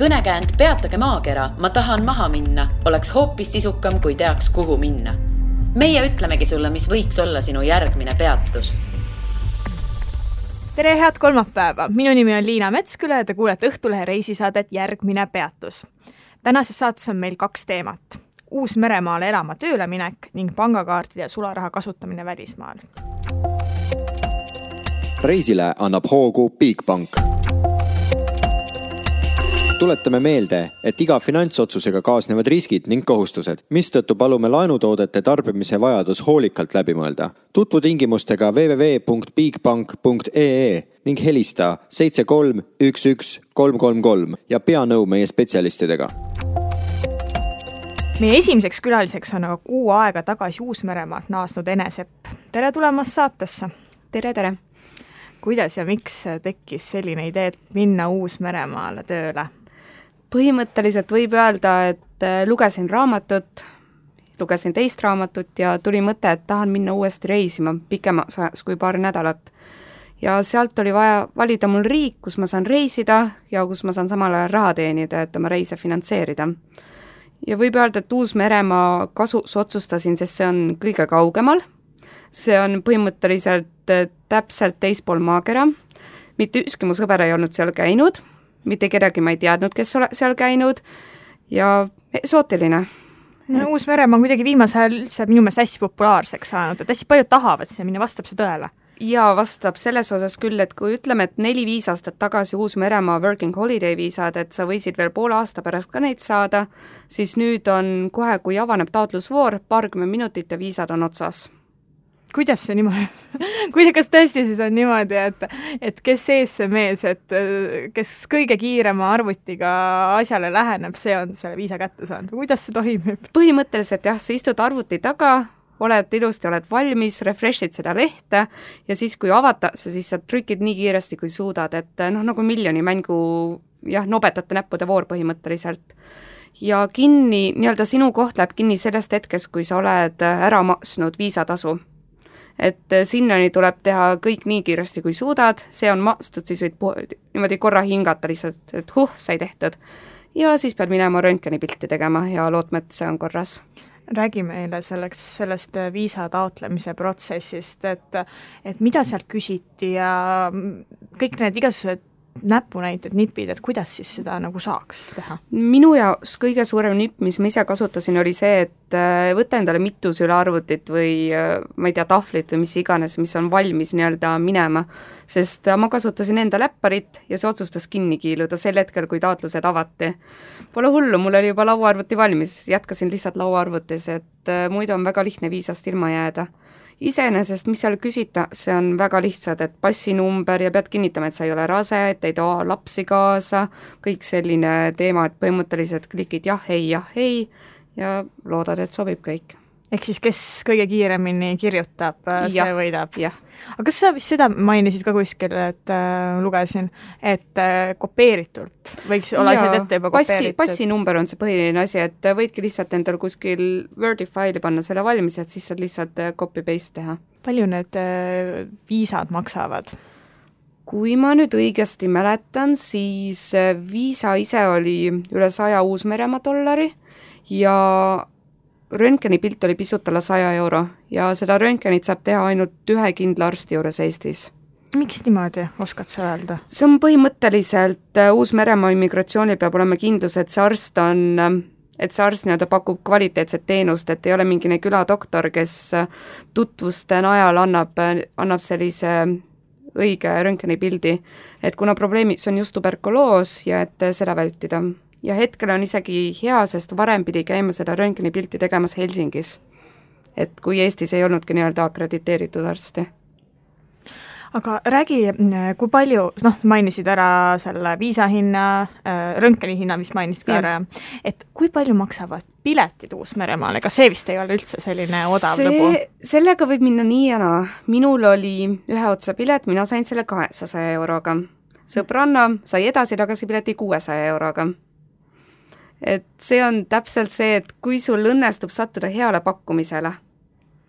kõnekäänd Peatage maakera, ma tahan maha minna, oleks hoopis sisukam, kui teaks, kuhu minna. meie ütlemegi sulle, mis võiks olla sinu järgmine peatus tere, head kolmapäeva, minu nimi on Liina Metsküla ja te kuulete Õhtulehe reisisaadet Järgmine peatus. tänases saates on meil kaks teemat. Uus-Meremaale elama tööle minek ning pangakaartide ja sularaha kasutamine välismaal. reisile annab hoogu Bigbank tuletame meelde, et iga finantsotsusega kaasnevad riskid ning kohustused, mistõttu palume laenutoodete tarbimise vajadus hoolikalt läbi mõelda. tutvu tingimustega www.bigbank.ee ning helista seitse kolm üks üks kolm kolm kolm ja pea nõu meie spetsialistidega meie esimeseks külaliseks on aga kuu aega tagasi Uus-Meremaalt naasnud Ene Sepp. tere tulemast saatesse! tere, tere! kuidas ja miks tekkis selline idee, et minna Uus-Meremaale tööle? Põhimõtteliselt võib öelda, et äh, lugesin raamatut, lugesin teist raamatut ja tuli mõte, et tahan minna uuesti reisima pikemas ajas kui paar nädalat. ja sealt oli vaja valida mul riik, kus ma saan reisida ja kus ma saan samal ajal raha teenida, et oma reise finantseerida. ja võib öelda, et Uus-Meremaa kasuks otsustasin, sest see on kõige kaugemal, see on põhimõtteliselt äh, täpselt teispool maakera, mitte ükski mu sõber ei olnud seal käinud mitte kedagi ma ei teadnud, kes ole seal käinud ja eksootiline. no Uus-Meremaa on kuidagi viimasel ajal üldse minu meelest hästi populaarseks saanud, et hästi paljud tahavad siia minna, vastab see tõele? jaa, vastab selles osas küll, et kui ütleme, et neli-viis aastat tagasi Uus-Meremaa working holiday viisad, et sa võisid veel poole aasta pärast ka neid saada, siis nüüd on kohe, kui avaneb taotlusvoor, paarkümmend minutit ja viisad on otsas kuidas see niimoodi kuida-, kas tõesti siis on niimoodi, et, et kes ees see mees, et kes kõige kiirema arvutiga asjale läheneb, see on selle viisa kätte saanud. või kuidas see toimub? põhimõtteliselt jah, sa istud arvuti taga, oled ilusti, oled valmis, refresh'id seda lehte ja siis, kui avatakse, siis sa trükid nii kiiresti, kui suudad, et noh, nagu miljoni mängu jah, nobedate näppude voor põhimõtteliselt. Ja kinni, nii-öelda sinu koht läheb kinni sellest hetkest, kui sa oled ära maksnud viisatasu et äh, sinnani tuleb teha kõik nii kiiresti, kui suudad, see on makstud, siis võid niimoodi korra hingata lihtsalt, et huh, sai tehtud. ja siis pead minema röntgenipilti tegema ja lootma, et see on korras räägi meile selleks, sellest viisa taotlemise protsessist, et et mida sealt küsiti ja kõik need igasugused näpunäited, nipid, et kuidas siis seda nagu saaks teha? minu jaoks kõige suurem nipp, mis ma ise kasutasin, oli see, et äh, võta endale mitu sülearvutit või äh, ma ei tea, tahvlit või mis iganes, mis on valmis nii-öelda minema, sest äh, ma kasutasin enda läpparit ja see otsustas kinni kiiluda sel hetkel, kui taotlused avati. Pole hullu, mul oli juba lauaarvuti valmis, jätkasin lihtsalt lauaarvutis, et muidu on väga lihtne viisast ilma jääda iseenesest, mis seal küsita, see on väga lihtsad, et passinumber ja pead kinnitama, et sa ei ole rase, et ei too lapsi kaasa, kõik selline teema, et põhimõtteliselt klikid jah, ei, jah, ei ja loodad, et sobib kõik ehk siis kes kõige kiiremini kirjutab, äh, see ja, võidab? aga kas sa vist seda mainisid ka kuskil, et äh, lugesin, et äh, kopeeritult võiks olla ja, asjad ette juba kopeeritud? passi, passinumber on see põhiline asi, et võidki lihtsalt endal kuskil Wordi faili panna selle valmis, et siis saad lihtsalt äh, copy-paste teha. palju need äh, viisad maksavad? kui ma nüüd õigesti mäletan, siis äh, viisa ise oli üle saja Uus-Meremaa dollari ja röntgenipilt oli pisut alla saja euro ja seda röntgenit saab teha ainult ühe kindla arsti juures Eestis. miks niimoodi, oskad sa öelda? see on põhimõtteliselt, äh, Uus-Meremaa immigratsioonil peab olema kindlus, et see arst on, äh, et see arst nii-öelda pakub kvaliteetset teenust, et ei ole mingine küladoktor, kes äh, tutvuste najal annab, annab sellise õige röntgenipildi. et kuna probleemiks on just tuberkuloos ja et seda vältida ja hetkel on isegi hea, sest varem pidi käima seda röntgenipilti tegemas Helsingis. et kui Eestis ei olnudki nii-öelda akrediteeritud arsti. aga räägi, kui palju, noh, mainisid ära selle viisa hinna, äh, röntgeni hinna vist mainisid ka ära, et kui palju maksavad piletid Uus-Meremaale, kas see vist ei ole üldse selline odav see, lõbu? sellega võib minna nii ja naa, minul oli ühe otsa pilet, mina sain selle kaheksasaja euroga. sõbranna sai edasi-tagasi pileti kuuesaja euroga et see on täpselt see, et kui sul õnnestub sattuda heale pakkumisele,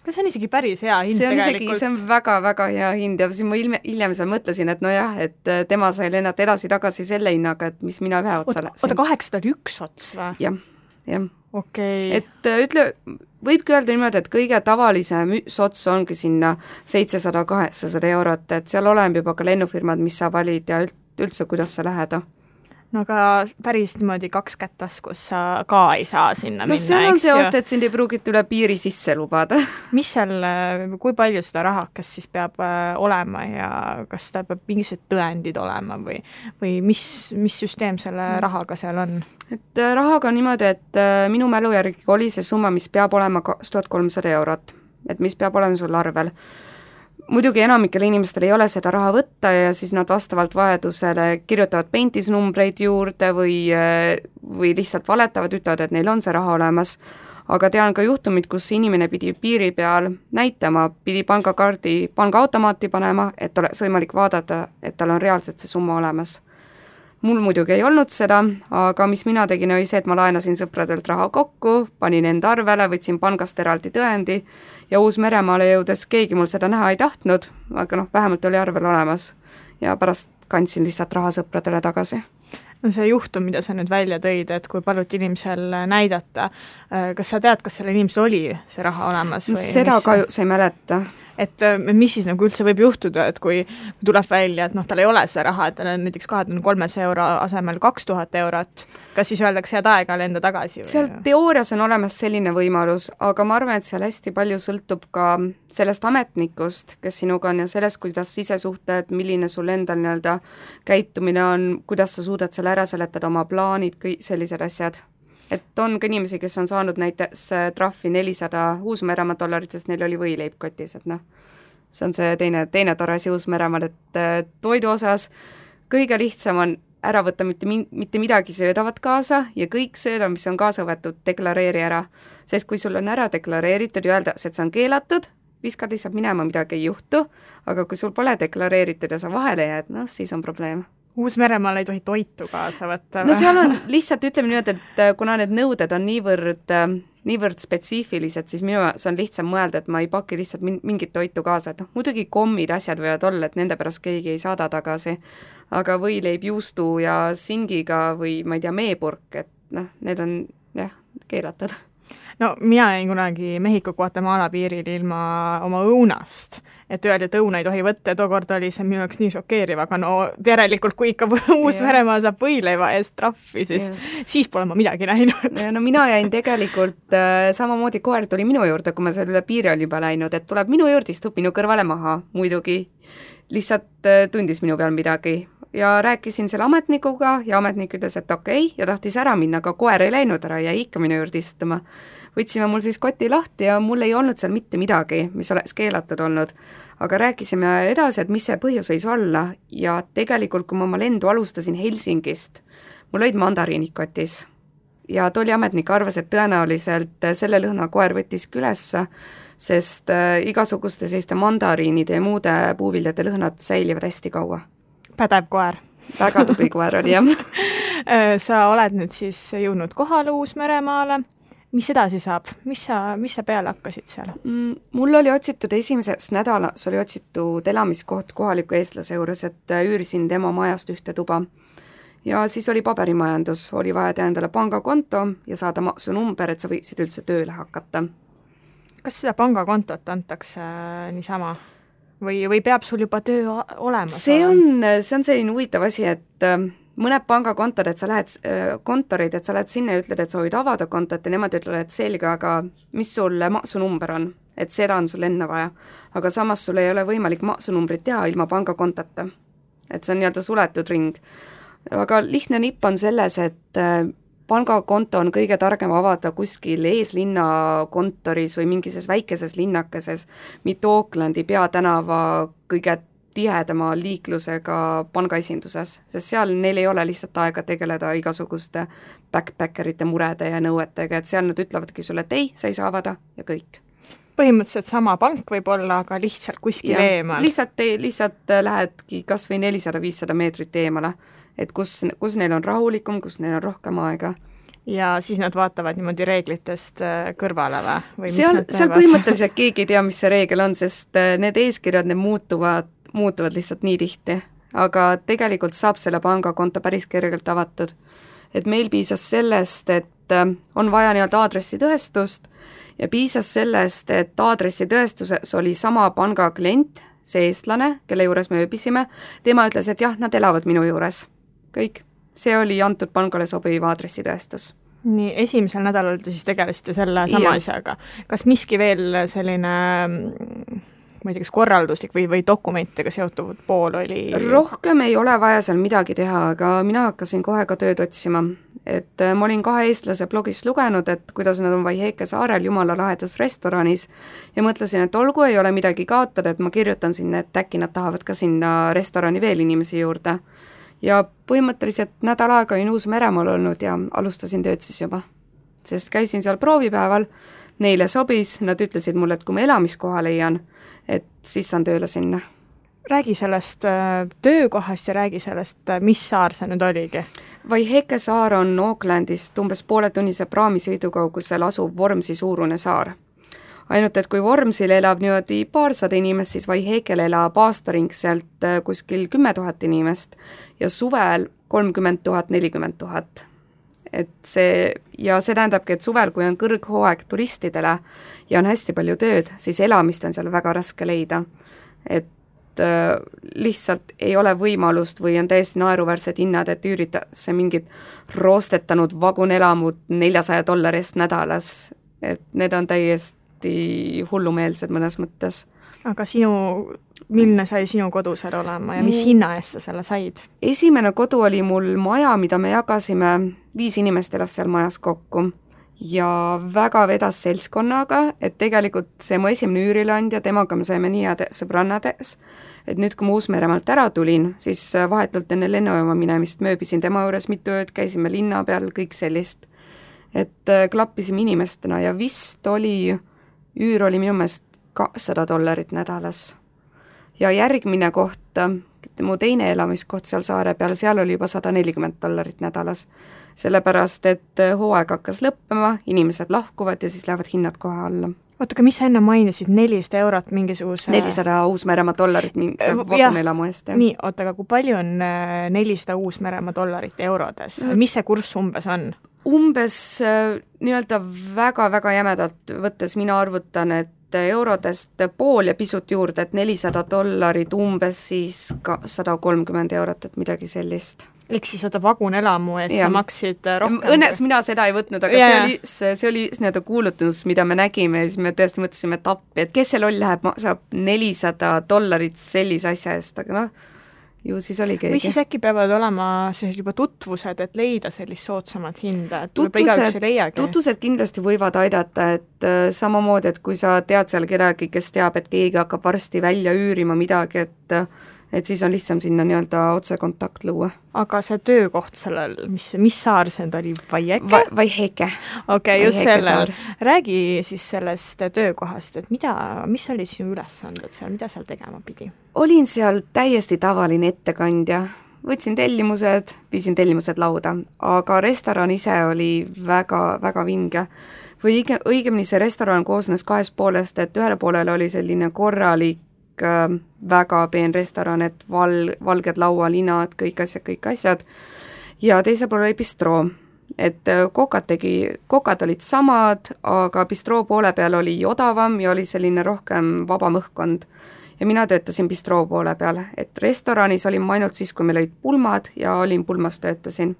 kas see on isegi päris hea hind see on tegelikult? see on väga-väga hea hind ja siis ma hiljem, hiljem seal mõtlesin, et nojah, et äh, tema sai lennata edasi-tagasi selle hinnaga, et mis mina ühe otsa läksin. oota, kaheksasada oli üks ots või? jah, jah. okei okay.. et äh, ütle, võibki öelda niimoodi, et kõige tavalisem sots ongi sinna seitsesada, kaheksasada eurot, et seal oleneb juba ka lennufirmad, mis sa valid ja üld, üldse, kuidas sa lähed no aga päris niimoodi kaks kätt taskus sa ka ei saa sinna no minna, seal on eks see ju. oht, et sind ei pruugita üle piiri sisse lubada mis seal, kui palju seda rahakest siis peab äh, olema ja kas ta peab mingisugused tõendid olema või, või mis, mis süsteem selle Mm. rahaga seal on? et äh, rahaga on niimoodi, et äh, minu mälu järgi oli see summa, mis peab olema kaks tuhat kolmsada eurot, et mis peab olema sul arvel. Muidugi enamikel inimestel ei ole seda raha võtta ja siis nad vastavalt vajadusele kirjutavad Paintis numbreid juurde või, või lihtsalt valetavad, ütlevad, et neil on see raha olemas, aga tean ka juhtumit, kus inimene pidi piiri peal näitama, pidi pangakaardi pangaautomaati panema, et oleks võimalik vaadata, et tal on reaalselt see summa olemas mul muidugi ei olnud seda, aga mis mina tegin, oli see, et ma laenasin sõpradelt raha kokku, panin enda arvele, võtsin pangast eraldi tõendi ja Uus-Meremaale jõudes keegi mul seda näha ei tahtnud, aga noh, vähemalt oli arvel olemas. ja pärast kandsin lihtsalt raha sõpradele tagasi no see juhtum, mida sa nüüd välja tõid, et kui paluti inimesel näidata, kas sa tead, kas sellel inimesel oli see raha olemas või seda mis... kahjuks ei mäleta et mis siis nagu üldse võib juhtuda, et kui tuleb välja, et noh, tal ei ole seda raha, et tal on näiteks kahe tuhande kolmesaja euro asemel kaks tuhat eurot, kas siis öeldakse head aega, lenda tagasi? seal teoorias on olemas selline võimalus, aga ma arvan, et seal hästi palju sõltub ka sellest ametnikust, kes sinuga on ja sellest, kuidas sisesuhted, milline sul endal nii-öelda käitumine on, kuidas sa suudad selle ära seletada, oma plaanid, kõik sellised asjad et on ka inimesi, kes on saanud näiteks trahvi nelisada Uus-Meremaa dollarit, sest neil oli võileib kotis, et noh, see on see teine, teine tore asi Uus-Meremaal, et äh, toidu osas kõige lihtsam on ära võtta mitte min-, mitte midagi söödavat kaasa ja kõik sööda, mis on kaasa võetud, deklareeri ära. sest kui sul on ära deklareeritud ja öeldakse, et see on keelatud, viskad lihtsalt minema, midagi ei juhtu, aga kui sul pole deklareeritud ja sa vahele jääd, noh, siis on probleem Uus-Meremaal ei tohi toitu kaasa võtta? no seal on lihtsalt, ütleme niimoodi, et äh, kuna need nõuded on niivõrd, äh, niivõrd spetsiifilised, siis minu jaoks on lihtsam mõelda, et ma ei paki lihtsalt min-, mingit toitu kaasa, et noh, muidugi kommid, asjad võivad olla, et nende pärast keegi ei saada tagasi, aga võileib juustu ja singiga või ma ei tea, meepurk, et noh, need on jah, keelatud no mina jäin kunagi Mehhiko-Guatemala piiril ilma oma õunast, et öeldi, et õuna ei tohi võtta ja tookord oli see minu jaoks nii šokeeriv, aga no järelikult, kui ikka Uus-Meremaa saab võileiva eest trahvi, siis, siis pole ma midagi näinud. no mina jäin tegelikult äh, samamoodi, koer tuli minu juurde, kui ma seal üle piiri olin juba läinud, et tuleb minu juurde, istub minu kõrvale maha, muidugi. Lihtsalt äh, tundis minu peal midagi. Ja rääkisin selle ametnikuga ja ametnik ütles, et okei okay, ja tahtis ära minna, aga koer ei läinud ära, jäi ikka minu juurde istuma võtsime mul siis koti lahti ja mul ei olnud seal mitte midagi, mis oleks keelatud olnud. aga rääkisime edasi, et mis see põhjus võis olla ja tegelikult, kui ma oma lendu alustasin Helsingist, mul olid mandariinid kotis. ja tolliametnik arvas, et tõenäoliselt selle lõhna koer võttiski ülesse, sest äh, igasuguste selliste mandariinide ja muude puuviljade lõhnad säilivad hästi kaua. pädev koer väga tubli koer oli, jah sa oled nüüd siis jõudnud kohale Uus-Meremaale mis edasi saab, mis sa, mis sa peale hakkasid seal mm,? mul oli otsitud esimeses nädalas, oli otsitud elamiskoht kohaliku eestlase juures, et äh, üürisin tema majast ühte tuba. ja siis oli paberimajandus, oli vaja teha endale pangakonto ja saada maksunumber, et sa võiksid üldse tööle hakata. kas seda pangakontot antakse äh, niisama? või, või peab sul juba töö olemas see on, see on selline huvitav asi, et äh, mõned pangakontod, et sa lähed, kontorid, et sa lähed sinna ja ütled, et soovid avada kontot ja nemad ütlevad, et selge, aga mis sul maksunumber on, et seda on sul enne vaja. aga samas sul ei ole võimalik maksunumbrit teha ilma pangakontota. et see on nii-öelda suletud ring. aga lihtne nipp on selles, et pangakonto on kõige targem avada kuskil eeslinna kontoris või mingis väikeses linnakeses, mitte Aucklandi peatänava kõige tihedama liiklusega pangaesinduses, sest seal neil ei ole lihtsalt aega tegeleda igasuguste backpackerite murede ja nõuetega, et seal nad ütlevadki sulle, et ei, sa ei saa avada ja kõik. põhimõtteliselt sama pank võib olla, aga lihtsalt kuskil ja, eemal? lihtsalt, lihtsalt lähedki kas või nelisada, viissada meetrit eemale. et kus, kus neil on rahulikum, kus neil on rohkem aega ja siis nad vaatavad niimoodi reeglitest äh, kõrvale või, seal, seal põhimõtteliselt keegi ei tea, mis see reegel on, sest äh, need eeskirjad, need muutuvad, muutuvad lihtsalt nii tihti. aga tegelikult saab selle pangakonto päris kergelt avatud. et meil piisas sellest, et äh, on vaja nii-öelda aadressitõestust ja piisas sellest, et aadressitõestuses oli sama panga klient, see eestlane, kelle juures me ööbisime, tema ütles, et jah, nad elavad minu juures. kõik. see oli antud pangale sobiv aadressitõestus nii, esimesel nädalal te siis tegelesite selle sama Jah. asjaga. kas miski veel selline ma ei tea, kas korralduslik või, või dokumentidega seotud pool oli? rohkem ei ole vaja seal midagi teha, aga mina hakkasin kohe ka tööd otsima. et äh, ma olin kahe eestlase blogist lugenud, et kuidas nad on Vaiheke saarel jumala lahedas restoranis ja mõtlesin, et olgu, ei ole midagi kaotada, et ma kirjutan sinna, et äkki nad tahavad ka sinna restorani veel inimesi juurde. ja põhimõtteliselt nädal aega olin Uus-Meremaal olnud ja alustasin tööd siis juba. sest käisin seal proovipäeval, neile sobis, nad ütlesid mulle, et kui ma elamiskoha leian, et siis saan tööle sinna. räägi sellest äh, töökohast ja räägi sellest, äh, mis saar see nüüd oligi? Vaiheke saar on Aucklandist umbes pooletunnise praamisõidu kaugusel asuv Vormsi suurune saar. ainult et kui Vormsil elab niimoodi paarsada inimest, siis Vaihekel elab aastaringselt äh, kuskil kümme tuhat inimest ja suvel kolmkümmend tuhat, nelikümmend tuhat. Et see, ja see tähendabki, et suvel, kui on kõrghooaeg turistidele ja on hästi palju tööd, siis elamist on seal väga raske leida. et äh, lihtsalt ei ole võimalust või on täiesti naeruväärsed hinnad, et üüritakse mingit roostetanud vagunelamut neljasaja dollari eest nädalas. et need on täiesti hullumeelsed mõnes mõttes. aga sinu, milline sai sinu kodu seal olema ja mis Mm. hinna eest sa selle said? esimene kodu oli mul maja, mida me jagasime, viis inimest elas seal majas kokku ja väga vedas seltskonnaga, et tegelikult see mu esimene üürileandja, temaga me saime nii head sõbrannades, et nüüd, kui ma Uus-Meremaalt ära tulin, siis vahetult enne lennujaama minemist mööbisin tema juures mitu ööd, käisime linna peal, kõik sellist. et äh, klappisime inimestena ja vist oli, üür oli minu meelest kakssada dollarit nädalas. ja järgmine koht, mu teine elamiskoht seal saare peal, seal oli juba sada nelikümmend dollarit nädalas. Sellepärast, et äh, hooaeg hakkas lõppema, inimesed lahkuvad ja siis lähevad hinnad kohe alla. oota, aga mis sa enne mainisid, nelisada eurot mingisuguse nelisada Uus-Meremaa dollarit mingi Äh, vagunelamu eest, jah. nii, oota, aga kui palju on äh, nelisada Uus-Meremaa dollarit eurodes, mis see kurss umbes on? umbes nii-öelda väga-väga jämedalt võttes mina arvutan, et eurodest pool ja pisut juurde, et nelisada dollarit umbes siis ka sada kolmkümmend eurot, et midagi sellist. Ehk siis oota, vagunelamu eest sa maksid äh, rohkem? Õnneks mina seda ei võtnud, aga Jaa, see oli, see, see oli nii-öelda kuulutus, mida me nägime ja siis me tõesti mõtlesime, et appi, et kes see loll läheb, saab nelisada dollarit sellise asja eest, aga noh, ju siis oli või siis keegi. äkki peavad olema sellised juba tutvused, et leida sellist soodsamat hinda, et võib-olla igaüks ei leiagi. tutvused kindlasti võivad aidata, et äh, samamoodi, et kui sa tead seal kedagi, kes teab, et keegi hakkab varsti välja üürima midagi, et äh, et siis on lihtsam sinna nii-öelda otsekontakt luua. aga see töökoht sellel, mis, mis saar see nüüd oli, Vaieke Va-, Vaiheke. okei, just sellel räägi siis sellest töökohast, et mida, mis olid sinu ülesanded seal, mida seal tegema pidi? olin seal täiesti tavaline ettekandja, võtsin tellimused, viisin tellimused lauda, aga restoran ise oli väga, väga vinge. või õige, õigemini see restoran koosnes kahest poolest, et ühele poolele oli selline korralik äh, väga peen restoran, et val-, valged laualinad, kõik asjad, kõik asjad, ja teisel pool oli bistroo. Et äh, kokad tegi, kokad olid samad, aga bistroo poole peal oli odavam ja oli selline rohkem vabam õhkkond ja mina töötasin bistroo poole peal, et restoranis olin ma ainult siis, kui meil olid pulmad ja olin pulmas töötasin.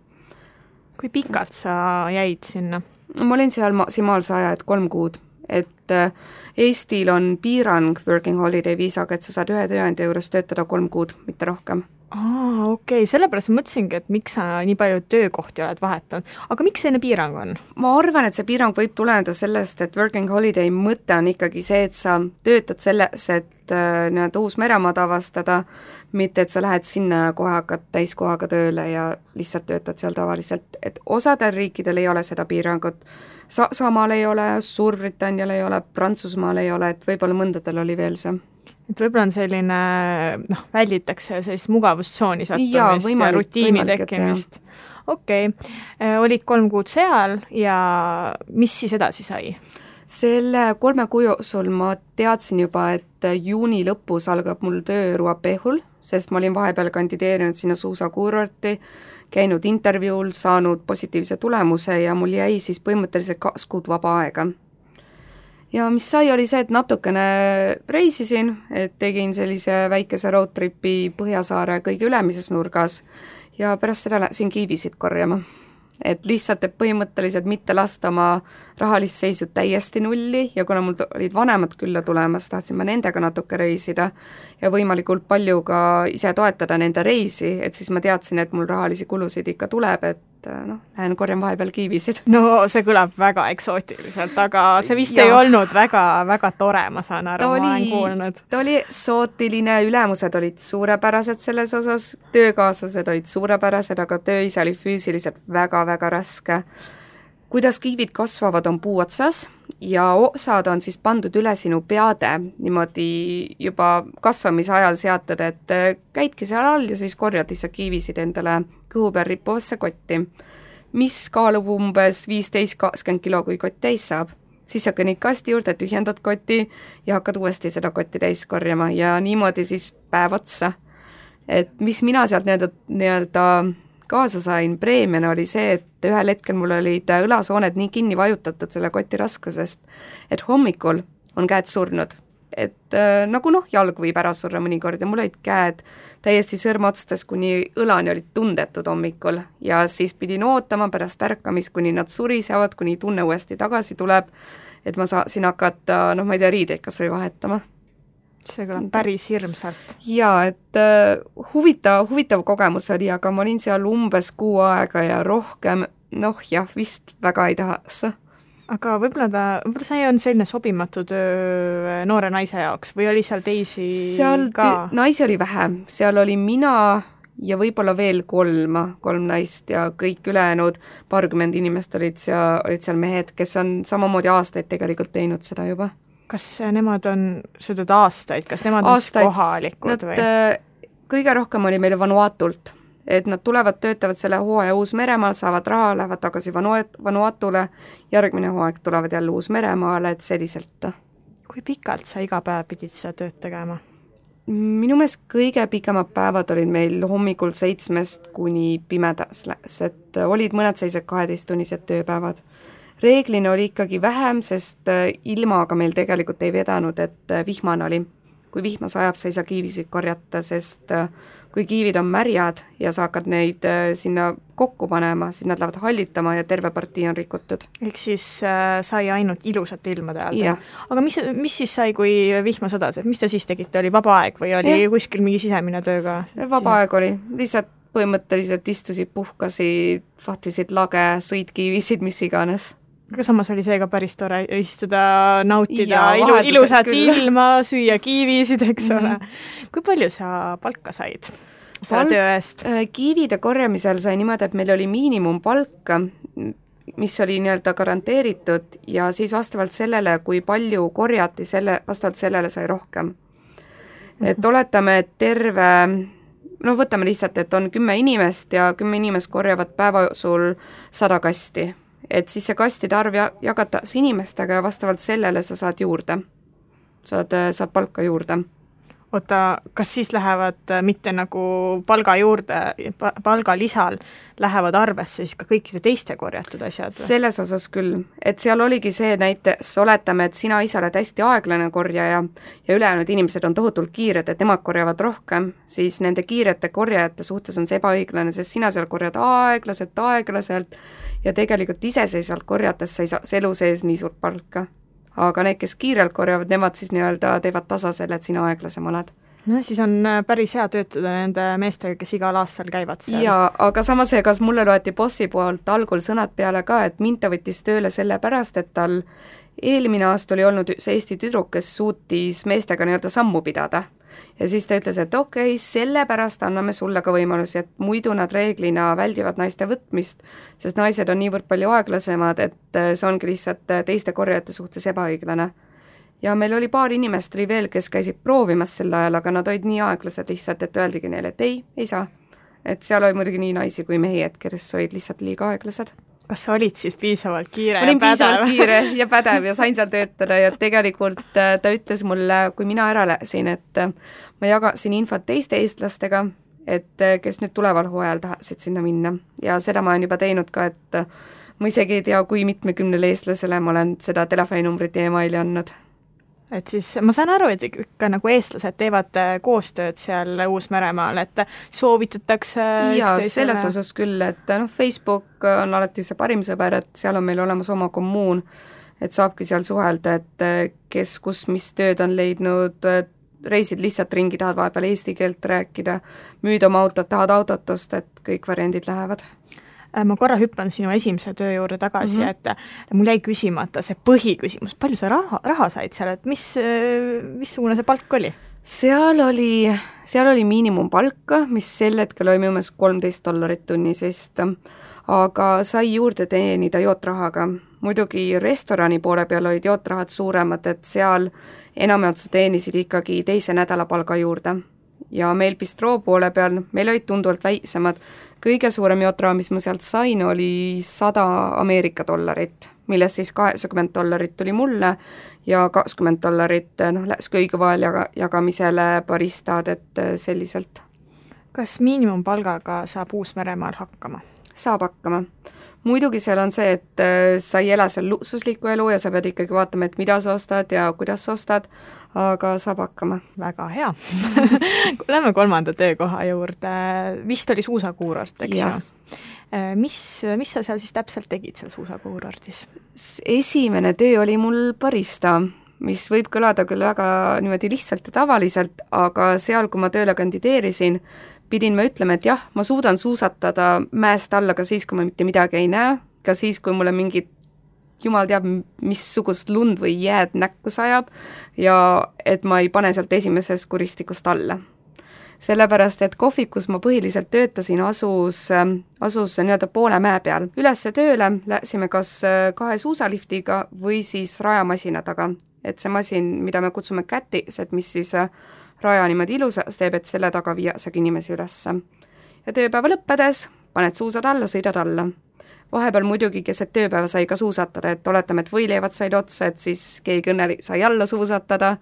kui pikalt sa jäid sinna? ma olin seal maksimaalse aja, et kolm kuud, et äh, Eestil on piirang working holiday viisaga, et sa saad ühe tööandja juures töötada kolm kuud, mitte rohkem. aa, okei okay., sellepärast mõtlesingi, et miks sa nii palju töökohti oled vahetanud, aga miks selline piirang on? ma arvan, et see piirang võib tuleneda sellest, et working holiday mõte on ikkagi see, et sa töötad selles, et äh, nii-öelda Uus-Meremaad avastada, mitte et sa lähed sinna ja kohe hakkad täiskohaga tööle ja lihtsalt töötad seal tavaliselt, et osadel riikidel ei ole seda piirangut. Sa-, Saksamaal ei ole, Suurbritannial ei ole, Prantsusmaal ei ole, et võib-olla mõndadel oli veel see. et võib-olla on selline noh, välditakse sellist mugavustsooni sattumist ja võimalik- rutiini võimalik, et tekkimist. okei okay., olid kolm kuud seal ja mis siis edasi sai? selle kolme kuu jooksul ma teadsin juba, et juuni lõpus algab mul töö Ruapehul, sest ma olin vahepeal kandideerinud sinna suusakuurorti, käinud intervjuul, saanud positiivse tulemuse ja mul jäi siis põhimõtteliselt kaks kuud vaba aega. ja mis sai, oli see, et natukene reisisin, et tegin sellise väikese road tripi Põhjasaare kõige ülemises nurgas ja pärast seda läksin kiivisid korjama et lihtsalt, et põhimõtteliselt mitte lasta oma rahalist seisu täiesti nulli ja kuna mul olid vanemad külla tulemas, tahtsin ma nendega natuke reisida ja võimalikult palju ka ise toetada nende reisi, et siis ma teadsin, et mul rahalisi kulusid ikka tuleb, et noh, lähen korjan vahepeal kiivisid. no see kõlab väga eksootiliselt, aga see vist ja. ei olnud väga, väga tore, ma saan aru, ma olen kuulnud. ta oli eksootiline, ülemused olid suurepärased selles osas, töökaaslased olid suurepärased, aga töö ise oli füüsiliselt väga-väga raske kuidas kiivid kasvavad, on puu otsas ja osad on siis pandud üle sinu peade niimoodi juba kasvamise ajal seatud, et äh, käidki seal all ja siis korjad lihtsalt kiivisid endale kõhu peal rippuvasse kotti, mis kaalub umbes viisteist, kakskümmend kilo, kui kott täis saab. siis sa kõnnid kasti juurde, tühjendad koti ja hakkad uuesti seda kotti täis korjama ja niimoodi siis päev otsa. et mis mina sealt nii-öelda, nii-öelda kaasa sain preemiana, oli see, et ühel hetkel mul olid õlasooned nii kinni vajutatud selle koti raskusest, et hommikul on käed surnud. et äh, nagu noh, jalg võib ära surra mõnikord ja mul olid käed täiesti sõrmeotstest kuni õlani olid tundetud hommikul ja siis pidin ootama pärast ärkamist, kuni nad surisevad, kuni tunne uuesti tagasi tuleb, et ma saaksin hakata noh, ma ei tea, riideid kas või vahetama see kõlab päris hirmsalt. jaa, et äh, huvitav, huvitav kogemus oli, aga ma olin seal umbes kuu aega ja rohkem noh jah, vist väga ei tahaks. aga võib-olla ta, võib-olla see on selline sobimatu töö äh, noore naise jaoks või oli seal teisi seal ka? naisi oli vähe, seal oli mina ja võib-olla veel kolm, kolm naist ja kõik ülejäänud paarkümmend inimest olid seal, olid seal mehed, kes on samamoodi aastaid tegelikult teinud seda juba kas nemad on sõidnud aastaid, kas nemad aastaid, on siis kohalikud nad, või? Äh, kõige rohkem oli meil Vanuatult, et nad tulevad, töötavad selle hooaja Uus-Meremaal, saavad raha, lähevad tagasi Vanuat-, Vanuatule, järgmine hooaeg tulevad jälle Uus-Meremaale, et selliselt. kui pikalt sa iga päev pidid seda tööd tegema? minu meelest kõige pikemad päevad olid meil hommikul seitsmest kuni pimedas et olid mõned sellised kaheteisttunnised tööpäevad reeglina oli ikkagi vähem, sest äh, ilmaga meil tegelikult ei vedanud, et äh, vihmane oli. kui vihma sajab, sa ei saa kiivisid korjata, sest äh, kui kiivid on märjad ja sa hakkad neid sinna kokku panema, siis nad lähevad hallitama ja terve partii on rikutud. ehk siis äh, sai ainult ilusate ilmade ajal? aga mis, mis siis sai, kui vihma sadas, et mis te siis tegite, oli vaba aeg või oli ja. kuskil mingi sisemine töö ka? vaba aeg oli, lihtsalt põhimõtteliselt istusid, puhkasid, vahtisid lage, sõitkiivisid, mis iganes aga samas oli see ka päris tore istuda, nautida ja, ilu, ilusat küll. ilma, süüa kiivisid, eks mm -hmm. ole. kui palju sa palka said selle töö eest? Äh, kiivide korjamisel sai niimoodi, et meil oli miinimumpalk, mis oli nii-öelda garanteeritud ja siis vastavalt sellele, kui palju korjati, selle, vastavalt sellele sai rohkem. et mhm. oletame, et terve noh, võtame lihtsalt, et on kümme inimest ja kümme inimest korjavad päeva jooksul sada kasti et siis see kastide arv ja-, jagatakse inimestega ja vastavalt sellele sa saad juurde, saad, saad palka juurde. Oota, kas siis lähevad äh, mitte nagu palga juurde, palgalisal lähevad arvesse siis ka kõikide teiste korjatud asjad? selles osas küll, et seal oligi see näiteks, oletame, et sina ise oled hästi aeglane korjaja ja ülejäänud inimesed on tohutult kiired, et nemad korjavad rohkem, siis nende kiirete korjajate suhtes on see ebaõiglane, sest sina seal korjad aeglaselt, aeglaselt ja tegelikult iseseisvalt korjates sa ei saa elu sees nii suurt palka. aga need, kes kiirelt korjavad, nemad siis nii-öelda teevad tasa selle, et sina aeglasem oled nojah, siis on äh, päris hea töötada nende meestega, kes igal aastal käivad seal. jaa, aga samas, ega mulle loeti bossi poolt algul sõnad peale ka, et mind ta võttis tööle sellepärast, et tal eelmine aasta oli olnud üks Eesti tüdruk, kes suutis meestega nii-öelda sammu pidada ja siis ta ütles, et okei okay,, sellepärast anname sulle ka võimalusi, et muidu nad reeglina väldivad naiste võtmist, sest naised on niivõrd palju aeglasemad, et äh, see ongi lihtsalt äh, teiste korjajate suhtes ebaõiglane. ja meil oli paar inimest oli veel, kes käisid proovimas sel ajal, aga nad olid nii aeglased lihtsalt, et öeldigi neile, et ei, ei saa. et seal oli muidugi nii naisi kui mehi, et kes olid lihtsalt liiga aeglased kas sa olid siis piisavalt kiire olin ja pädev? piisavalt kiire ja pädev ja sain seal töötada ja tegelikult äh, ta ütles mulle, kui mina ära läksin, et äh, ma jagasin infot teiste eestlastega, et äh, kes nüüd tuleval hooajal tahtsid sinna minna ja seda ma olen juba teinud ka, et ma isegi ei tea, kui mitmekümnele eestlasele ma olen seda telefoninumbrit ja emaili andnud et siis ma saan aru, et ikka nagu eestlased teevad äh, koostööd seal Uus-Meremaal, et soovitatakse jaa, selles osas küll, et noh, Facebook on alati see parim sõber, et seal on meil olemas oma kommuun, et saabki seal suhelda, et äh, kes kus mis tööd on leidnud, reisid lihtsalt ringi, tahad vahepeal eesti keelt rääkida, müüd oma autot, tahad autot osta, et kõik variandid lähevad. Äh, ma korra hüppan sinu esimese töö juurde tagasi mm, -hmm. et äh, mul jäi küsimata see põhiküsimus, palju sa raha, raha said seal, et mis, äh, missugune see palk oli? seal oli, seal oli miinimumpalk, mis sel hetkel oli minu meelest kolmteist dollarit tunnis vist, aga sai juurde teenida jootrahaga. muidugi restorani poole peal olid jootrahad suuremad, et seal enamjaolt sa teenisid ikkagi teise nädala palga juurde. ja meil bistroo poole peal, meil olid tunduvalt väiksemad, kõige suurem jotra, mis ma sealt sain, oli sada Ameerika dollarit, millest siis kaheksakümmend dollarit tuli mulle ja kakskümmend dollarit noh, läks köigu vahel jaga, jagamisele baristad, et äh, selliselt. kas miinimumpalgaga saab Uus-Meremaal hakkama? saab hakkama muidugi seal on see, et äh, sa ei ela seal luksuslikku elu ja sa pead ikkagi vaatama, et mida sa ostad ja kuidas sa ostad, aga saab hakkama. väga hea Lähme kolmanda töökoha juurde, vist oli suusakuurort, eks ju? Äh, mis, mis sa seal siis täpselt tegid seal suusakuurordis? esimene töö oli mul barista, mis võib kõlada küll väga niimoodi lihtsalt ja tavaliselt, aga seal, kui ma tööle kandideerisin, pidin ma ütlema, et jah, ma suudan suusatada mäest alla ka siis, kui ma mitte midagi ei näe, ka siis, kui mulle mingit jumal teab, missugust lund või jääd näkku sajab ja et ma ei pane sealt esimesest kuristikust alla. sellepärast, et kohvikus ma põhiliselt töötasin, asus, asus nii-öelda poole mäe peal. ülesse tööle läksime kas kahe suusaliftiga või siis rajamasina taga. et see masin, mida me kutsume kätis, et mis siis raja niimoodi ilusaks teeb, et selle taga viiaksegi inimesi ülesse. ja tööpäeva lõppedes paned suusad alla, sõidad alla. Vahepeal muidugi keset tööpäeva sai ka suusatada, et oletame, et võileivad said otsa, et siis keegi õnnelik sai alla suusatada,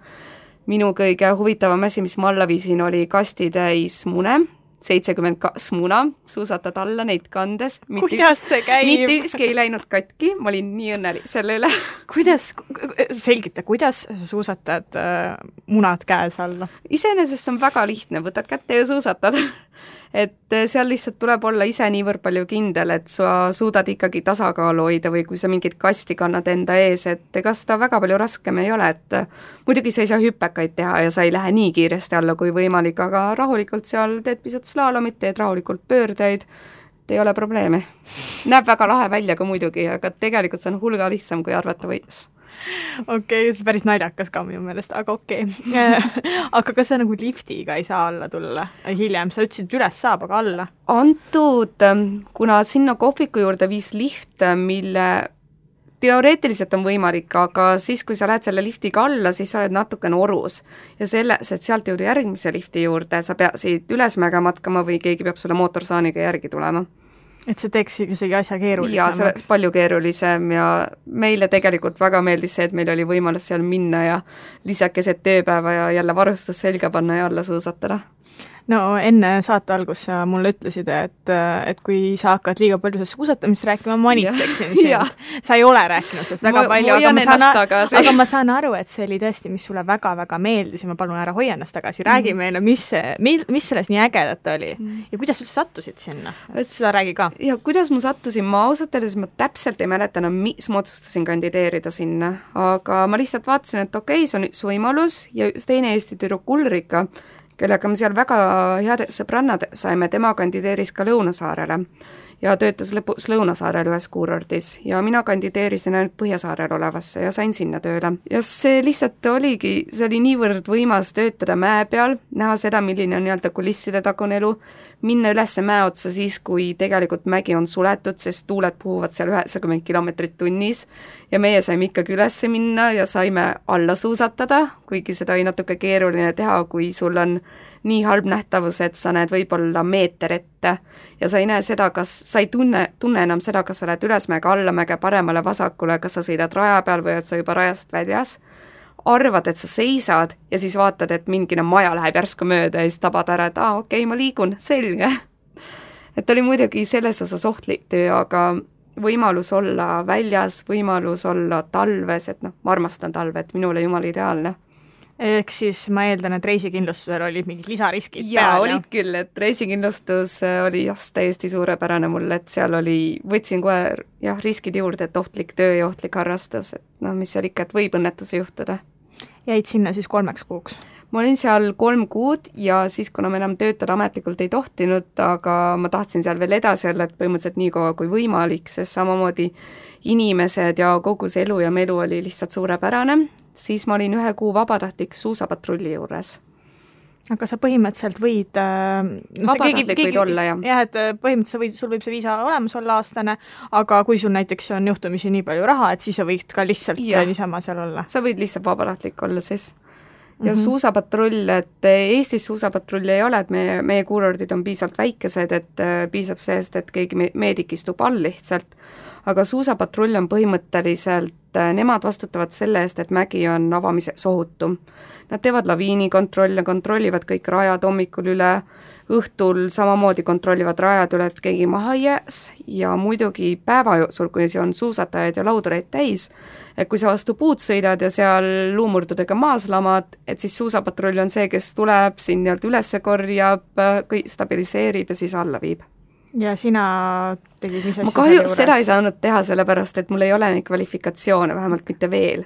minu kõige huvitavam asi, mis ma alla viisin, oli kastitäis mune, seitsekümmend kaks muna, suusatad alla neid kandes. kuidas see käib? mitte ükski ei läinud katki, ma olin nii õnnelik selle üle. kuidas, selgita, kuidas sa suusatad äh, munad käes alla? iseenesest see on väga lihtne, võtad kätte ja suusatad et eh, seal lihtsalt tuleb olla ise niivõrd palju kindel, et sa suudad ikkagi tasakaalu hoida või kui sa mingit kasti kannad enda ees, et ega seda väga palju raskem ei ole, et eh, muidugi sa ei saa hüpekaid teha ja sa ei lähe nii kiiresti alla kui võimalik, aga rahulikult seal teed pisut slaalomit, teed rahulikult pöördeid, ei ole probleemi. näeb väga lahe välja ka muidugi, aga tegelikult see on hulga lihtsam, kui arvata võis okei okay,, see on päris naljakas ka minu meelest, aga okei okay. aga kas sa nagu liftiga ei saa alla tulla hiljem, sa ütlesid, et üles saab, aga alla? antud, ähm, kuna sinna kohviku juurde viis lift, mille teoreetiliselt on võimalik, aga siis, kui sa lähed selle liftiga alla, siis sa oled natukene orus. ja selles, et sealt jõuda järgmise lifti juurde, sa peaksid ülesmäge matkama või keegi peab sulle mootorsaaniga järgi tulema et see teeks isegi asja keerulisemaks. jaa, see oleks palju keerulisem ja meile tegelikult väga meeldis see, et meil oli võimalus seal minna ja lihtsalt keset tööpäeva ja jälle varustus selga panna ja alla suusatada no enne saate algust sa mulle ütlesid, et, et kui sa hakkad liiga palju sellest suusatamist rääkima, ma manitseksin sind. sa ei ole rääkinud sellest väga ma, palju, aga ma saan, aga ma saan aru, et see oli tõesti, mis sulle väga-väga meeldis ja ma palun ära hoia ennast tagasi, räägi mm. meile, mis, mil, mis selles nii ägedat oli mm. ja kuidas üldse sattusid sinna, seda räägi ka. ja kuidas ma sattusin, ma ausalt öeldes ma täpselt ei mäleta enam, miks ma otsustasin kandideerida sinna, aga ma lihtsalt vaatasin, et okei okay,, see on üks võimalus ja üks teine Eesti tüdruk Ulrika, kellega me seal väga head sõbrannad saime, tema kandideeris ka Lõunasaarele ja töötas lõpuks Lõunasaarel ühes kuurordis ja mina kandideerisin ainult Põhjasaarel olevasse ja sain sinna tööle. ja see lihtsalt oligi, see oli niivõrd võimas töötada mäe peal, näha seda, milline on nii-öelda kulisside tagune elu, minna üles mäe otsa siis, kui tegelikult mägi on suletud, sest tuuled puhuvad seal üheksakümmend kilomeetrit tunnis ja meie saime ikkagi üles minna ja saime alla suusatada, kuigi seda oli natuke keeruline teha, kui sul on nii halb nähtavus, et sa näed võib-olla meeter ette. Ja sa ei näe seda, kas, sa ei tunne, tunne enam seda, kas sa lähed ülesmäge, allamäge, paremale-vasakule, kas sa sõidad raja peal või oled sa juba rajast väljas, arvad, et sa seisad ja siis vaatad, et mingine maja läheb järsku mööda ja siis tabad ära, et aa, okei okay,, ma liigun, selge. et oli muidugi selles osas ohtlik töö, aga võimalus olla väljas, võimalus olla talves, et noh, ma armastan talve, et minule jumala ideaalne ehk siis ma eeldan, et reisikindlustusel olid mingid lisariskid jaa, olid küll, et reisikindlustus äh, oli jah, täiesti suurepärane mul, et seal oli, võtsin kohe jah, riskid juurde, et ohtlik töö ja ohtlik harrastus, et noh, mis seal ikka, et võib õnnetusi juhtuda. jäid sinna siis kolmeks kuuks? ma olin seal kolm kuud ja siis, kuna ma enam töötada ametlikult ei tohtinud, aga ma tahtsin seal veel edasi olla, et põhimõtteliselt nii kaua kui võimalik, sest samamoodi inimesed ja kogu see elu ja melu oli lihtsalt suurepärane siis ma olin ühe kuu vabatahtlik suusapatrulli juures aga sa põhimõtteliselt võid äh, no, vabatahtlik keegi, võid olla, jah. jah, et äh, põhimõtteliselt sa võid, sul võib see viisa olemas olla aastane, aga kui sul näiteks on juhtumisi nii palju raha, et siis sa võid ka lihtsalt ja. niisama seal olla. sa võid lihtsalt vabatahtlik olla siis. ja mm -hmm. suusapatrull, et Eestis suusapatrulli ei ole, et meie, meie kuurordid on piisavalt väikesed, et äh, piisab sellest, et keegi meedik istub all lihtsalt aga suusapatrull on põhimõtteliselt, äh, nemad vastutavad selle eest, et mägi on avamises ohutu. Nad teevad laviinikontrolle, kontrollivad kõik rajad hommikul üle, õhtul samamoodi kontrollivad rajad üle, et keegi maha ei jääks ja muidugi päeva jooksul, kui see on suusatajaid ja laudureid täis, et kui sa vastu puud sõidad ja seal luumurdudega maas lamad, et siis suusapatrull on see, kes tuleb, sind nii-öelda üles korjab, stabiliseerib ja siis alla viib ja sina tegid mis asja ma kahjuks seda ei saanud teha, sellepärast et mul ei ole neid kvalifikatsioone, vähemalt mitte veel.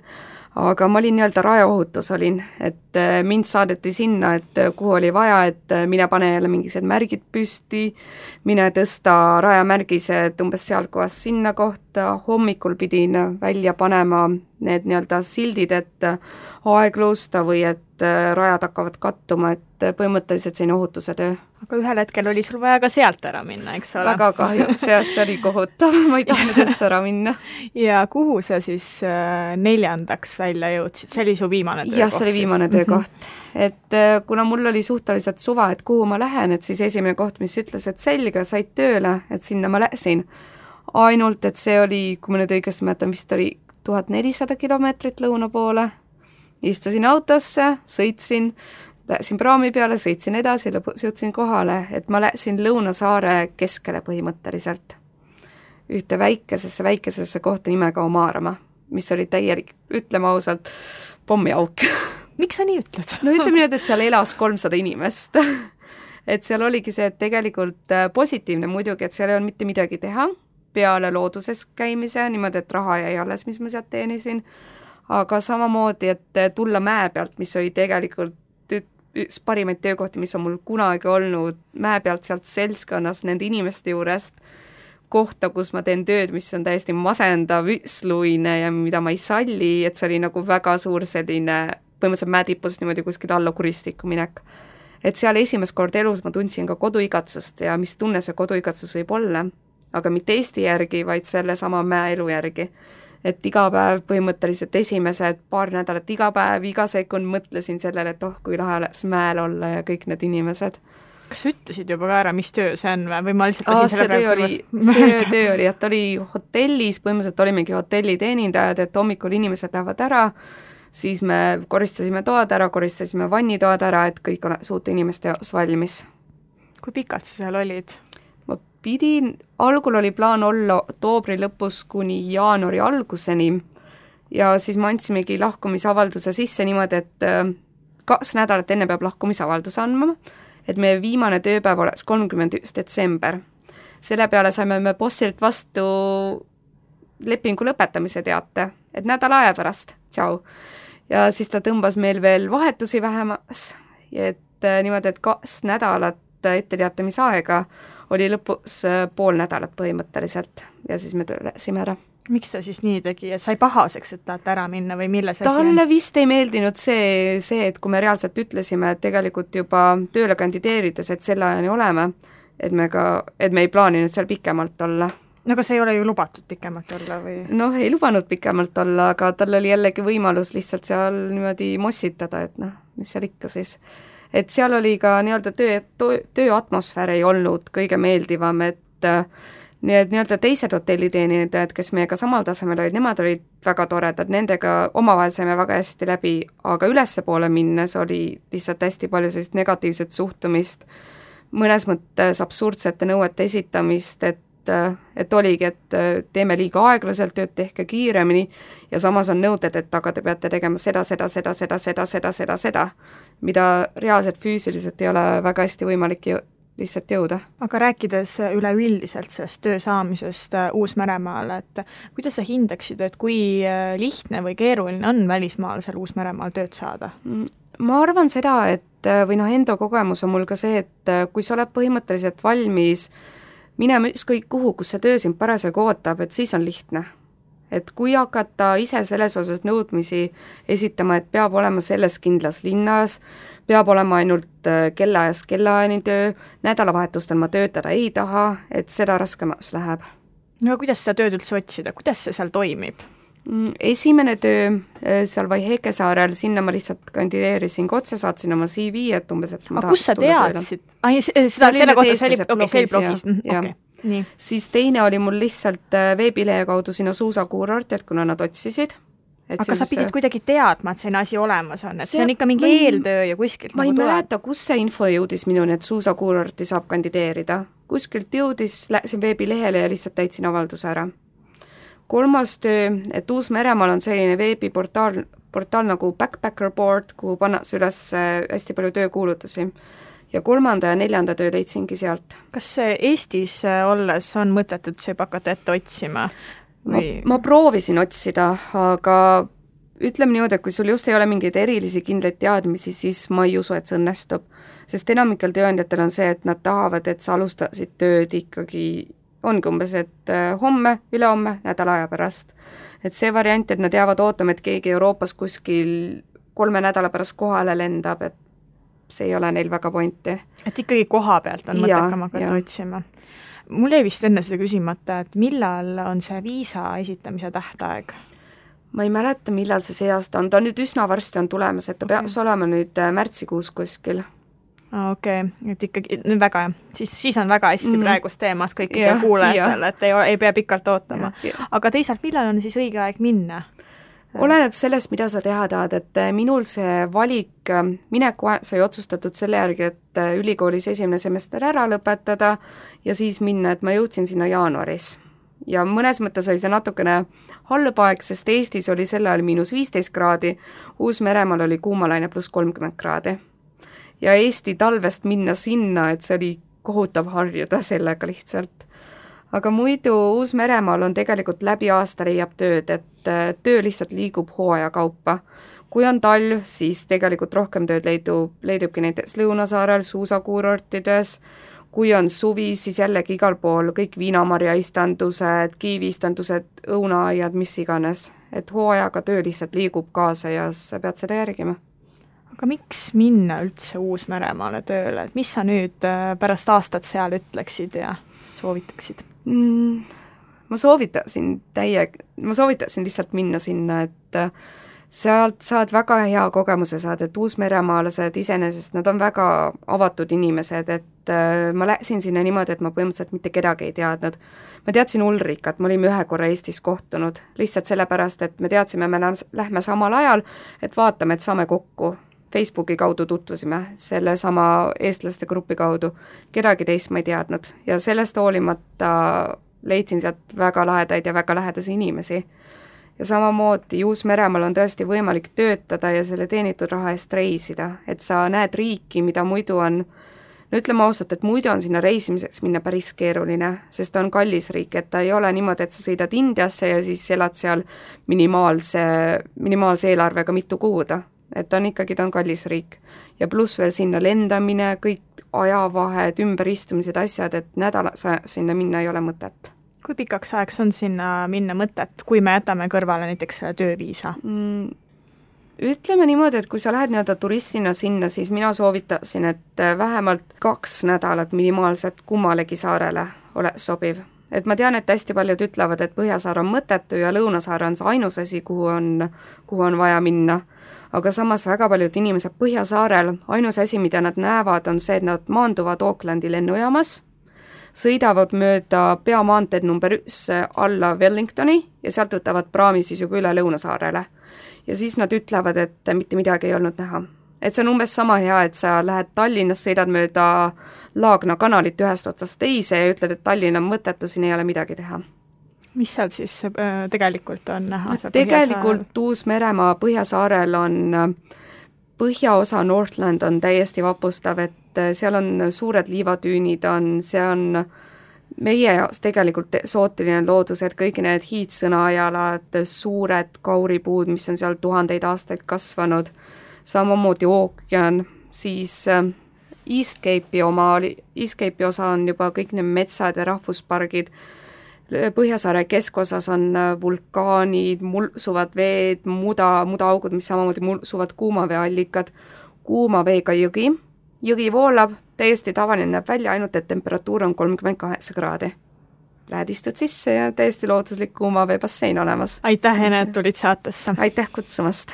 aga ma olin nii-öelda rajaohutus olin, et äh, mind saadeti sinna, et äh, kuhu oli vaja, et äh, mine pane jälle mingisugused märgid püsti, mine tõsta rajamärgised umbes seal kohas sinna kohta, hommikul pidin välja panema need nii-öelda sildid, et aegluusta või et rajad hakkavad kattuma, et põhimõtteliselt selline ohutuse töö aga ühel hetkel oli sul vaja ka sealt ära minna, eks ole? väga kahjuks, jah, see oli kohutav, ma ei tahtnud üldse ära minna. ja kuhu sa siis äh, neljandaks välja jõudsid, see oli su viimane töökoht? jah, see oli viimane siis? töökoht. et äh, kuna mul oli suhteliselt suva, et kuhu ma lähen, et siis esimene koht, mis ütles, et selge, said tööle, et sinna ma läksin. ainult, et see oli, kui ma nüüd õigesti mäletan, vist oli tuhat nelisada kilomeetrit lõuna poole, istusin autosse, sõitsin, Läksin praami peale, sõitsin edasi, lõpuks jõudsin kohale, et ma läksin Lõunasaare keskele põhimõtteliselt. ühte väikesesse, väikesesse kohta nimega Omarama, mis oli täielik, ütleme ausalt, pommiauk miks sa nii ütled? no ütleme niimoodi, et seal elas kolmsada inimest et seal oligi see, et tegelikult äh, positiivne muidugi, et seal ei olnud mitte midagi teha peale looduses käimise, niimoodi, et raha jäi alles, mis ma sealt teenisin, aga samamoodi, et tulla mäe pealt, mis oli tegelikult üks parimaid töökohti, mis on mul kunagi olnud, mäe pealt sealt seltskonnas nende inimeste juurest, kohta, kus ma teen tööd, mis on täiesti masendav, üksluine ja mida ma ei salli, et see oli nagu väga suur selline, põhimõtteliselt mäe tipus niimoodi kuskile alla kuristikku minek. et seal esimest korda elus ma tundsin ka koduigatsust ja mis tunne see koduigatsus võib olla, aga mitte Eesti järgi, vaid sellesama mäeelu järgi et iga päev põhimõtteliselt esimesed paar nädalat, iga päev, iga sekund mõtlesin sellele, et oh, kui lahe oleks mäel olla ja kõik need inimesed. kas sa ütlesid juba ka ära, mis töö see on või, ma lihtsalt lasin selle praegu oli, see töö oli, et oli hotellis, põhimõtteliselt olimegi hotelliteenindajad, et hommikul inimesed lähevad ära, siis me koristasime toad ära, koristasime vannitoad ära, et kõik oleks uute inimeste jaoks valmis. kui pikalt sa seal olid? Pidin, algul oli plaan olla oktoobri lõpus kuni jaanuari alguseni ja siis me andsimegi lahkumisavalduse sisse niimoodi, et äh, kaks nädalat enne peab lahkumisavalduse andma, et meie viimane tööpäev oleks kolmkümmend üks detsember. selle peale saime me bossilt vastu lepingu lõpetamise teate, et nädala aja pärast, tšau. ja siis ta tõmbas meil veel vahetusi vähemaks, et äh, niimoodi, et kaks nädalat etteteatamisaega oli lõpus äh, pool nädalat põhimõtteliselt ja siis me läksime ära miks ta siis nii tegi sai pahaseks, et tahate ära minna või milles asi on? talle vist ei meeldinud see, see, et kui me reaalselt ütlesime, et tegelikult juba tööle kandideerides, et selle ajani oleme, et me ka, et me ei plaaninud seal pikemalt olla. no aga see ei ole ju lubatud pikemalt olla või? noh, ei lubanud pikemalt olla, aga tal oli jällegi võimalus lihtsalt seal niimoodi mossitada, et noh, mis seal ikka siis et seal oli ka nii-öelda töö, töö, tööatmosfäär ei olnud kõige meeldivam, et äh, need nii-öelda teised hotelliteenindajad, kes meiega samal tasemel olid, nemad olid väga toredad, nendega omavahel saime väga hästi läbi, aga ülespoole minnes oli lihtsalt hästi palju sellist negatiivset suhtumist, mõnes mõttes absurdsete nõuete esitamist, et et oligi, et teeme liiga aeglaselt tööd, tehke kiiremini ja samas on nõuded, et aga te peate tegema seda, seda, seda, seda, seda, seda, seda, seda, mida reaalselt füüsiliselt ei ole väga hästi võimalik ju lihtsalt jõuda. aga rääkides üleüldiselt sellest töö saamisest äh, Uus-Meremaal, et kuidas sa hindaksid, et kui äh, lihtne või keeruline on välismaalasel Uus-Meremaal tööd saada? Mm, ma arvan seda, et äh, või noh, enda kogemus on mul ka see, et kui sa oled põhimõtteliselt valmis minema ükskõik kuhu, kus see töö sind parasjagu ootab, et siis on lihtne. Et kui hakata ise selles osas nõudmisi esitama, et peab olema selles kindlas linnas, peab olema ainult äh, kellaajast kellaajani töö, nädalavahetustel ma töötada ei taha, et seda raskemaks läheb. no kuidas seda tööd üldse otsida, kuidas see seal toimib? Mm, esimene töö äh, seal Vaiheke saarel, sinna ma lihtsalt kandideerisin otse, saatsin oma CV, et umbes, et aga kust sa teadsid? ai, seda, selle kohta, see oli, okei, see oli blogis, mhm, okei. Siis teine oli mul lihtsalt äh, veebilehe kaudu sinna suusakuurorti, et kuna nad otsisid aga sa pidid kuidagi teadma, et selline asi olemas on, et see, see on ikka mingi ei, eeltöö ja kuskilt ma nagu ei tuleb. mäleta, kust see info jõudis minuni, et suusakuurorti saab kandideerida. kuskilt jõudis, läksin veebilehele ja lihtsalt täitsin avalduse ära. kolmas töö, et Uus-Meremaal on selline veebiportaal, portaal nagu Backpacker Board, kuhu pannakse üles äh, hästi palju töökuulutusi ja kolmanda ja neljanda töö leidsingi sealt. kas Eestis äh, olles on mõtet üldse juba hakata ette otsima? või? ma proovisin otsida, aga ütleme niimoodi, et kui sul just ei ole mingeid erilisi kindlaid teadmisi, siis ma ei usu, et see õnnestub. sest enamikel tööandjatel on see, et nad tahavad, et sa alustasid tööd ikkagi, ongi umbes, et äh, homme, ülehomme, nädala aja pärast. et see variant, et nad jäävad ootama, et keegi Euroopas kuskil kolme nädala pärast kohale lendab, et see ei ole neil väga pointi. et ikkagi koha pealt on mõttekam hakata otsima mul jäi vist enne seda küsimata, et millal on see viisa esitamise tähtaeg? ma ei mäleta, millal see see aasta on, ta nüüd üsna varsti on tulemas, et ta okay. peaks olema nüüd äh, märtsikuus kuskil okei okay., et ikkagi väga hea, siis, siis on väga hästi mm -hmm. praegust teemas kõikidel kuulajatel, et ei, ei pea pikalt ootama. aga teisalt, millal on siis õige aeg minna? Oleneb sellest, mida sa teha tahad, et äh, minul see valik, äh, mineku sai otsustatud selle järgi, et äh, ülikoolis esimene semester ära lõpetada ja siis minna, et ma jõudsin sinna jaanuaris. ja mõnes mõttes oli see natukene halb aeg, sest Eestis oli sel ajal miinus viisteist kraadi, Uus-Meremaal oli kuumalaine pluss kolmkümmend kraadi. ja Eesti talvest minna sinna, et see oli kohutav harjuda sellega lihtsalt aga muidu Uus-Meremaal on tegelikult läbi aasta leiab tööd, et äh, töö lihtsalt liigub hooaja kaupa. kui on talv, siis tegelikult rohkem tööd leidub, leidubki näiteks Lõunasaarel, suusakuurortides, kui on suvi, siis jällegi igal pool kõik viinamarjaistandused, kiiviistandused, õunaaiad, mis iganes. et hooajaga töö lihtsalt liigub kaasa ja sa pead seda järgima aga miks minna üldse Uus-Meremaale tööle, et mis sa nüüd äh, pärast aastat seal ütleksid ja soovitaksid? Mm,? ma soovitasin täie, ma soovitaksin lihtsalt minna sinna, et äh, sealt saad väga hea kogemuse saada, et uusmeremaalased iseenesest, nad on väga avatud inimesed, et äh, ma läksin sinna niimoodi, et ma põhimõtteliselt mitte kedagi ei teadnud. ma teadsin Ulrikat, me olime ühe korra Eestis kohtunud, lihtsalt sellepärast, et me teadsime, me lähme samal ajal, et vaatame, et saame kokku. Facebooki kaudu tutvusime sellesama eestlaste grupi kaudu, kedagi teist ma ei teadnud ja sellest hoolimata leidsin sealt väga lahedaid ja väga lähedasi inimesi. ja samamoodi Uus-Meremaal on tõesti võimalik töötada ja selle teenitud raha eest reisida, et sa näed riiki, mida muidu on no ütleme ausalt, et muidu on sinna reisimiseks minna päris keeruline, sest ta on kallis riik, et ta ei ole niimoodi, et sa sõidad Indiasse ja siis elad seal minimaalse, minimaalse eelarvega mitu kuud. Et ta on ikkagi, ta on kallis riik. ja pluss veel sinna lendamine, kõik ajavahed, ümberistumised, asjad, et nädala sinna minna ei ole mõtet kui pikaks ajaks on sinna minna mõtet, kui me jätame kõrvale näiteks selle tööviisa mm,? ütleme niimoodi, et kui sa lähed nii-öelda turistina sinna, siis mina soovitaksin, et äh, vähemalt kaks nädalat minimaalselt kummalegi saarele oleks sobiv. et ma tean, et hästi paljud ütlevad, et Põhjasaar on mõttetu ja Lõunasaar on see ainus asi, kuhu on, kuhu on vaja minna aga samas väga paljud inimesed Põhjasaarel, ainus asi, mida nad näevad, on see, et nad maanduvad Aucklandi lennujaamas, sõidavad mööda peamaanteed number üks alla Wellingtoni ja sealt võtavad praami siis juba üle Lõunasaarele. ja siis nad ütlevad, et mitte midagi ei olnud näha. et see on umbes sama hea, et sa lähed Tallinnast, sõidad mööda Laagna kanalit ühest otsast teise ja ütled, et Tallinn on mõttetu, siin ei ole midagi teha mis seal siis äh, tegelikult on näha? tegelikult Uus-Meremaa põhjasaarel on, põhjaosa Northland on täiesti vapustav, et äh, seal on suured liivatüünid, on, see on meie jaoks tegelikult sootiline loodus, et kõik need hiidsõnaajalad, suured kauripuud, mis on seal tuhandeid aastaid kasvanud, samamoodi ookean, siis äh, Eastcape'i oma, Eastcape'i osa on juba kõik need metsad ja rahvuspargid, Põhjasaare keskosas on äh, vulkaanid, mulsuvad veed, muda, mudaaugud, mis samamoodi mulsuvad kuumaveeallikad, kuuma veega jõgi, jõgi voolab, täiesti tavaline näeb välja, ainult et temperatuur on kolmkümmend kaheksa kraadi. Lähed istud sisse ja täiesti looduslik kuumaveebassein olemas. aitäh, Ene, et tulid saatesse! aitäh kutsumast!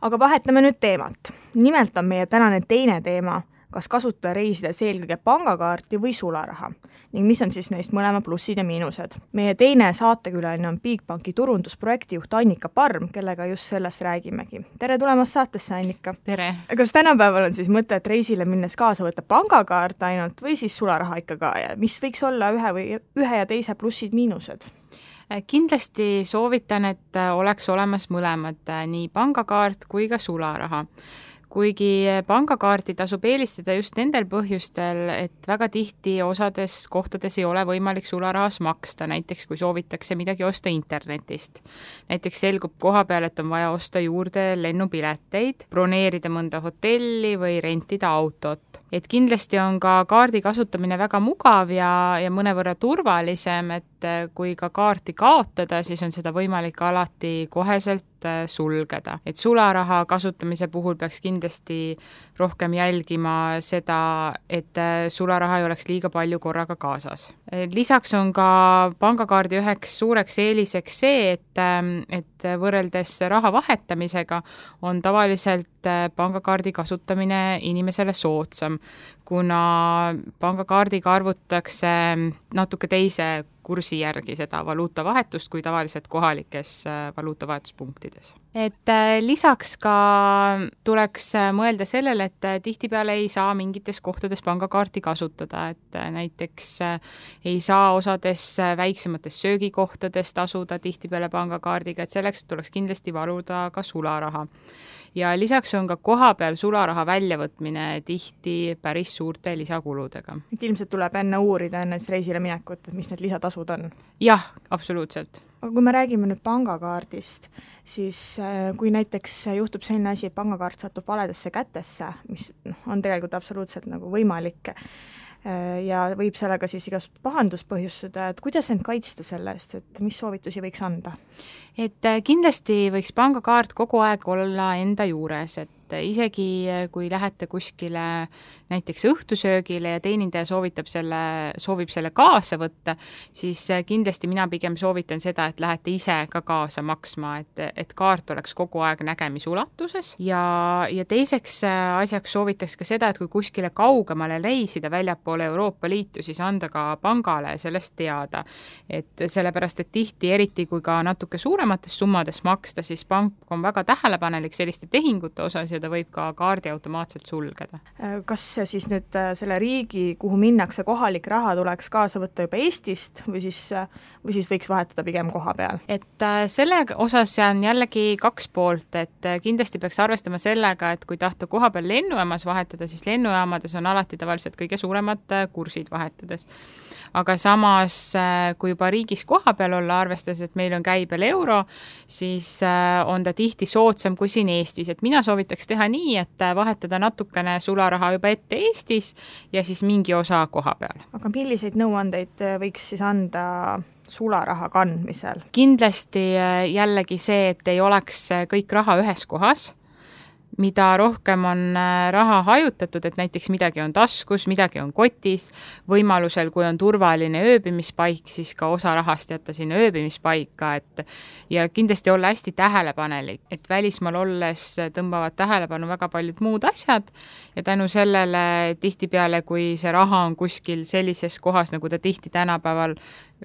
aga vahetame nüüd teemat. nimelt on meie tänane teine teema kas kasutada reisides eelkõige pangakaarti või sularaha ning mis on siis neist mõlema plussid ja miinused. meie teine saatekülaline on Bigbanki turundusprojektijuht Annika Parm, kellega just sellest räägimegi. tere tulemast saatesse, Annika! tere! kas tänapäeval on siis mõtet reisile minnes kaasa võtta pangakaart ainult või siis sularaha ikka ka ja mis võiks olla ühe või ühe ja teise plussid-miinused? kindlasti soovitan, et oleks olemas mõlemad, nii pangakaart kui ka sularaha kuigi pangakaarti tasub eelistada just nendel põhjustel, et väga tihti osades kohtades ei ole võimalik sularahas maksta, näiteks kui soovitakse midagi osta internetist. näiteks selgub koha peal, et on vaja osta juurde lennupileteid, broneerida mõnda hotelli või rentida autot. Et kindlasti on ka kaardi kasutamine väga mugav ja, ja mõnevõrra turvalisem, et kui ka kaarti kaotada, siis on seda võimalik alati koheselt Äh, sulgeda. et sularaha kasutamise puhul peaks kindlasti rohkem jälgima seda, et äh, sularaha ei oleks liiga palju korraga kaasas. Äh, lisaks on ka pangakaardi üheks suureks eeliseks see, et, ähm, et võrreldes raha vahetamisega on tavaliselt pangakaardi kasutamine inimesele soodsam, kuna pangakaardiga arvutatakse natuke teise kursi järgi seda valuutavahetust kui tavaliselt kohalikes äh, valuutavahetuspunktides. et äh, lisaks ka tuleks äh, mõelda sellele, et tihtipeale ei saa mingites kohtades pangakaarti kasutada, et näiteks ei saa osades väiksemates söögikohtades tasuda tihtipeale pangakaardiga, et selleks tuleks kindlasti varuda ka sularaha ja lisaks on ka kohapeal sularaha väljavõtmine tihti päris suurte lisakuludega. et ilmselt tuleb enne uurida, enne siis reisile minekut, et mis need lisatasud on? jah, absoluutselt. aga kui me räägime nüüd pangakaardist, siis äh, kui näiteks juhtub selline asi, et pangakaart satub valedesse kätesse, mis noh, on tegelikult absoluutselt nagu võimalik, äh, ja võib sellega siis igasugust pahandust põhjustada, et kuidas end kaitsta selle eest, et mis soovitusi võiks anda? Et äh, kindlasti võiks pangakaart kogu aeg olla enda juures, et et isegi kui lähete kuskile näiteks õhtusöögile ja teenindaja soovitab selle, soovib selle kaasa võtta, siis kindlasti mina pigem soovitan seda, et lähete ise ka kaasa maksma, et, et kaart oleks kogu aeg nägemisulatuses ja, ja teiseks asjaks soovitaks ka seda, et kui kuskile kaugemale reisida väljapoole Euroopa Liitu, siis anda ka pangale sellest teada. et sellepärast, et tihti, eriti kui ka natuke suuremates summades maksta, siis pank on väga tähelepanelik selliste tehingute osas ja ta võib ka kaardi automaatselt sulgeda. kas siis nüüd äh, selle riigi, kuhu minnakse, kohalik raha tuleks kaasa võtta juba Eestist või siis, äh, või siis võiks vahetada pigem koha peal? et äh, selle osas on jällegi kaks poolt, et kindlasti peaks arvestama sellega, et kui tahta koha peal lennujaamas vahetada, siis lennujaamades on alati tavaliselt kõige suuremad kursid vahetades aga samas, kui juba riigis kohapeal olla, arvestades, et meil on käibel euro, siis äh, on ta tihti soodsam kui siin Eestis, et mina soovitaks teha nii, et äh, vahetada natukene sularaha juba ette Eestis ja siis mingi osa koha peal. aga milliseid nõuandeid võiks siis anda sularaha kandmisel? kindlasti jällegi see, et ei oleks kõik raha ühes kohas mida rohkem on äh, raha hajutatud, et näiteks midagi on taskus, midagi on kotis, võimalusel, kui on turvaline ööbimispaik, siis ka osa rahast jätta sinna ööbimispaika, et ja kindlasti olla hästi tähelepanelik, et välismaal olles tõmbavad tähelepanu väga paljud muud asjad ja tänu sellele tihtipeale, kui see raha on kuskil sellises kohas, nagu ta tihti tänapäeval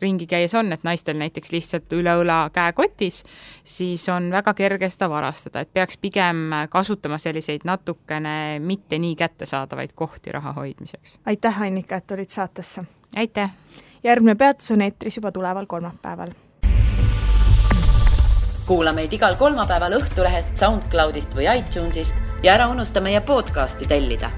ringi käies on, et naistel näiteks lihtsalt üle õla käekotis, siis on väga kerge seda varastada, et peaks pigem kasutama selliseid natukene mitte nii kättesaadavaid kohti raha hoidmiseks. aitäh, Annika, et tulid saatesse! aitäh! järgmine peatus on eetris juba tuleval kolmapäeval. kuula meid igal kolmapäeval Õhtulehest, SoundCloudist või iTunesist ja ära unusta meie podcasti tellida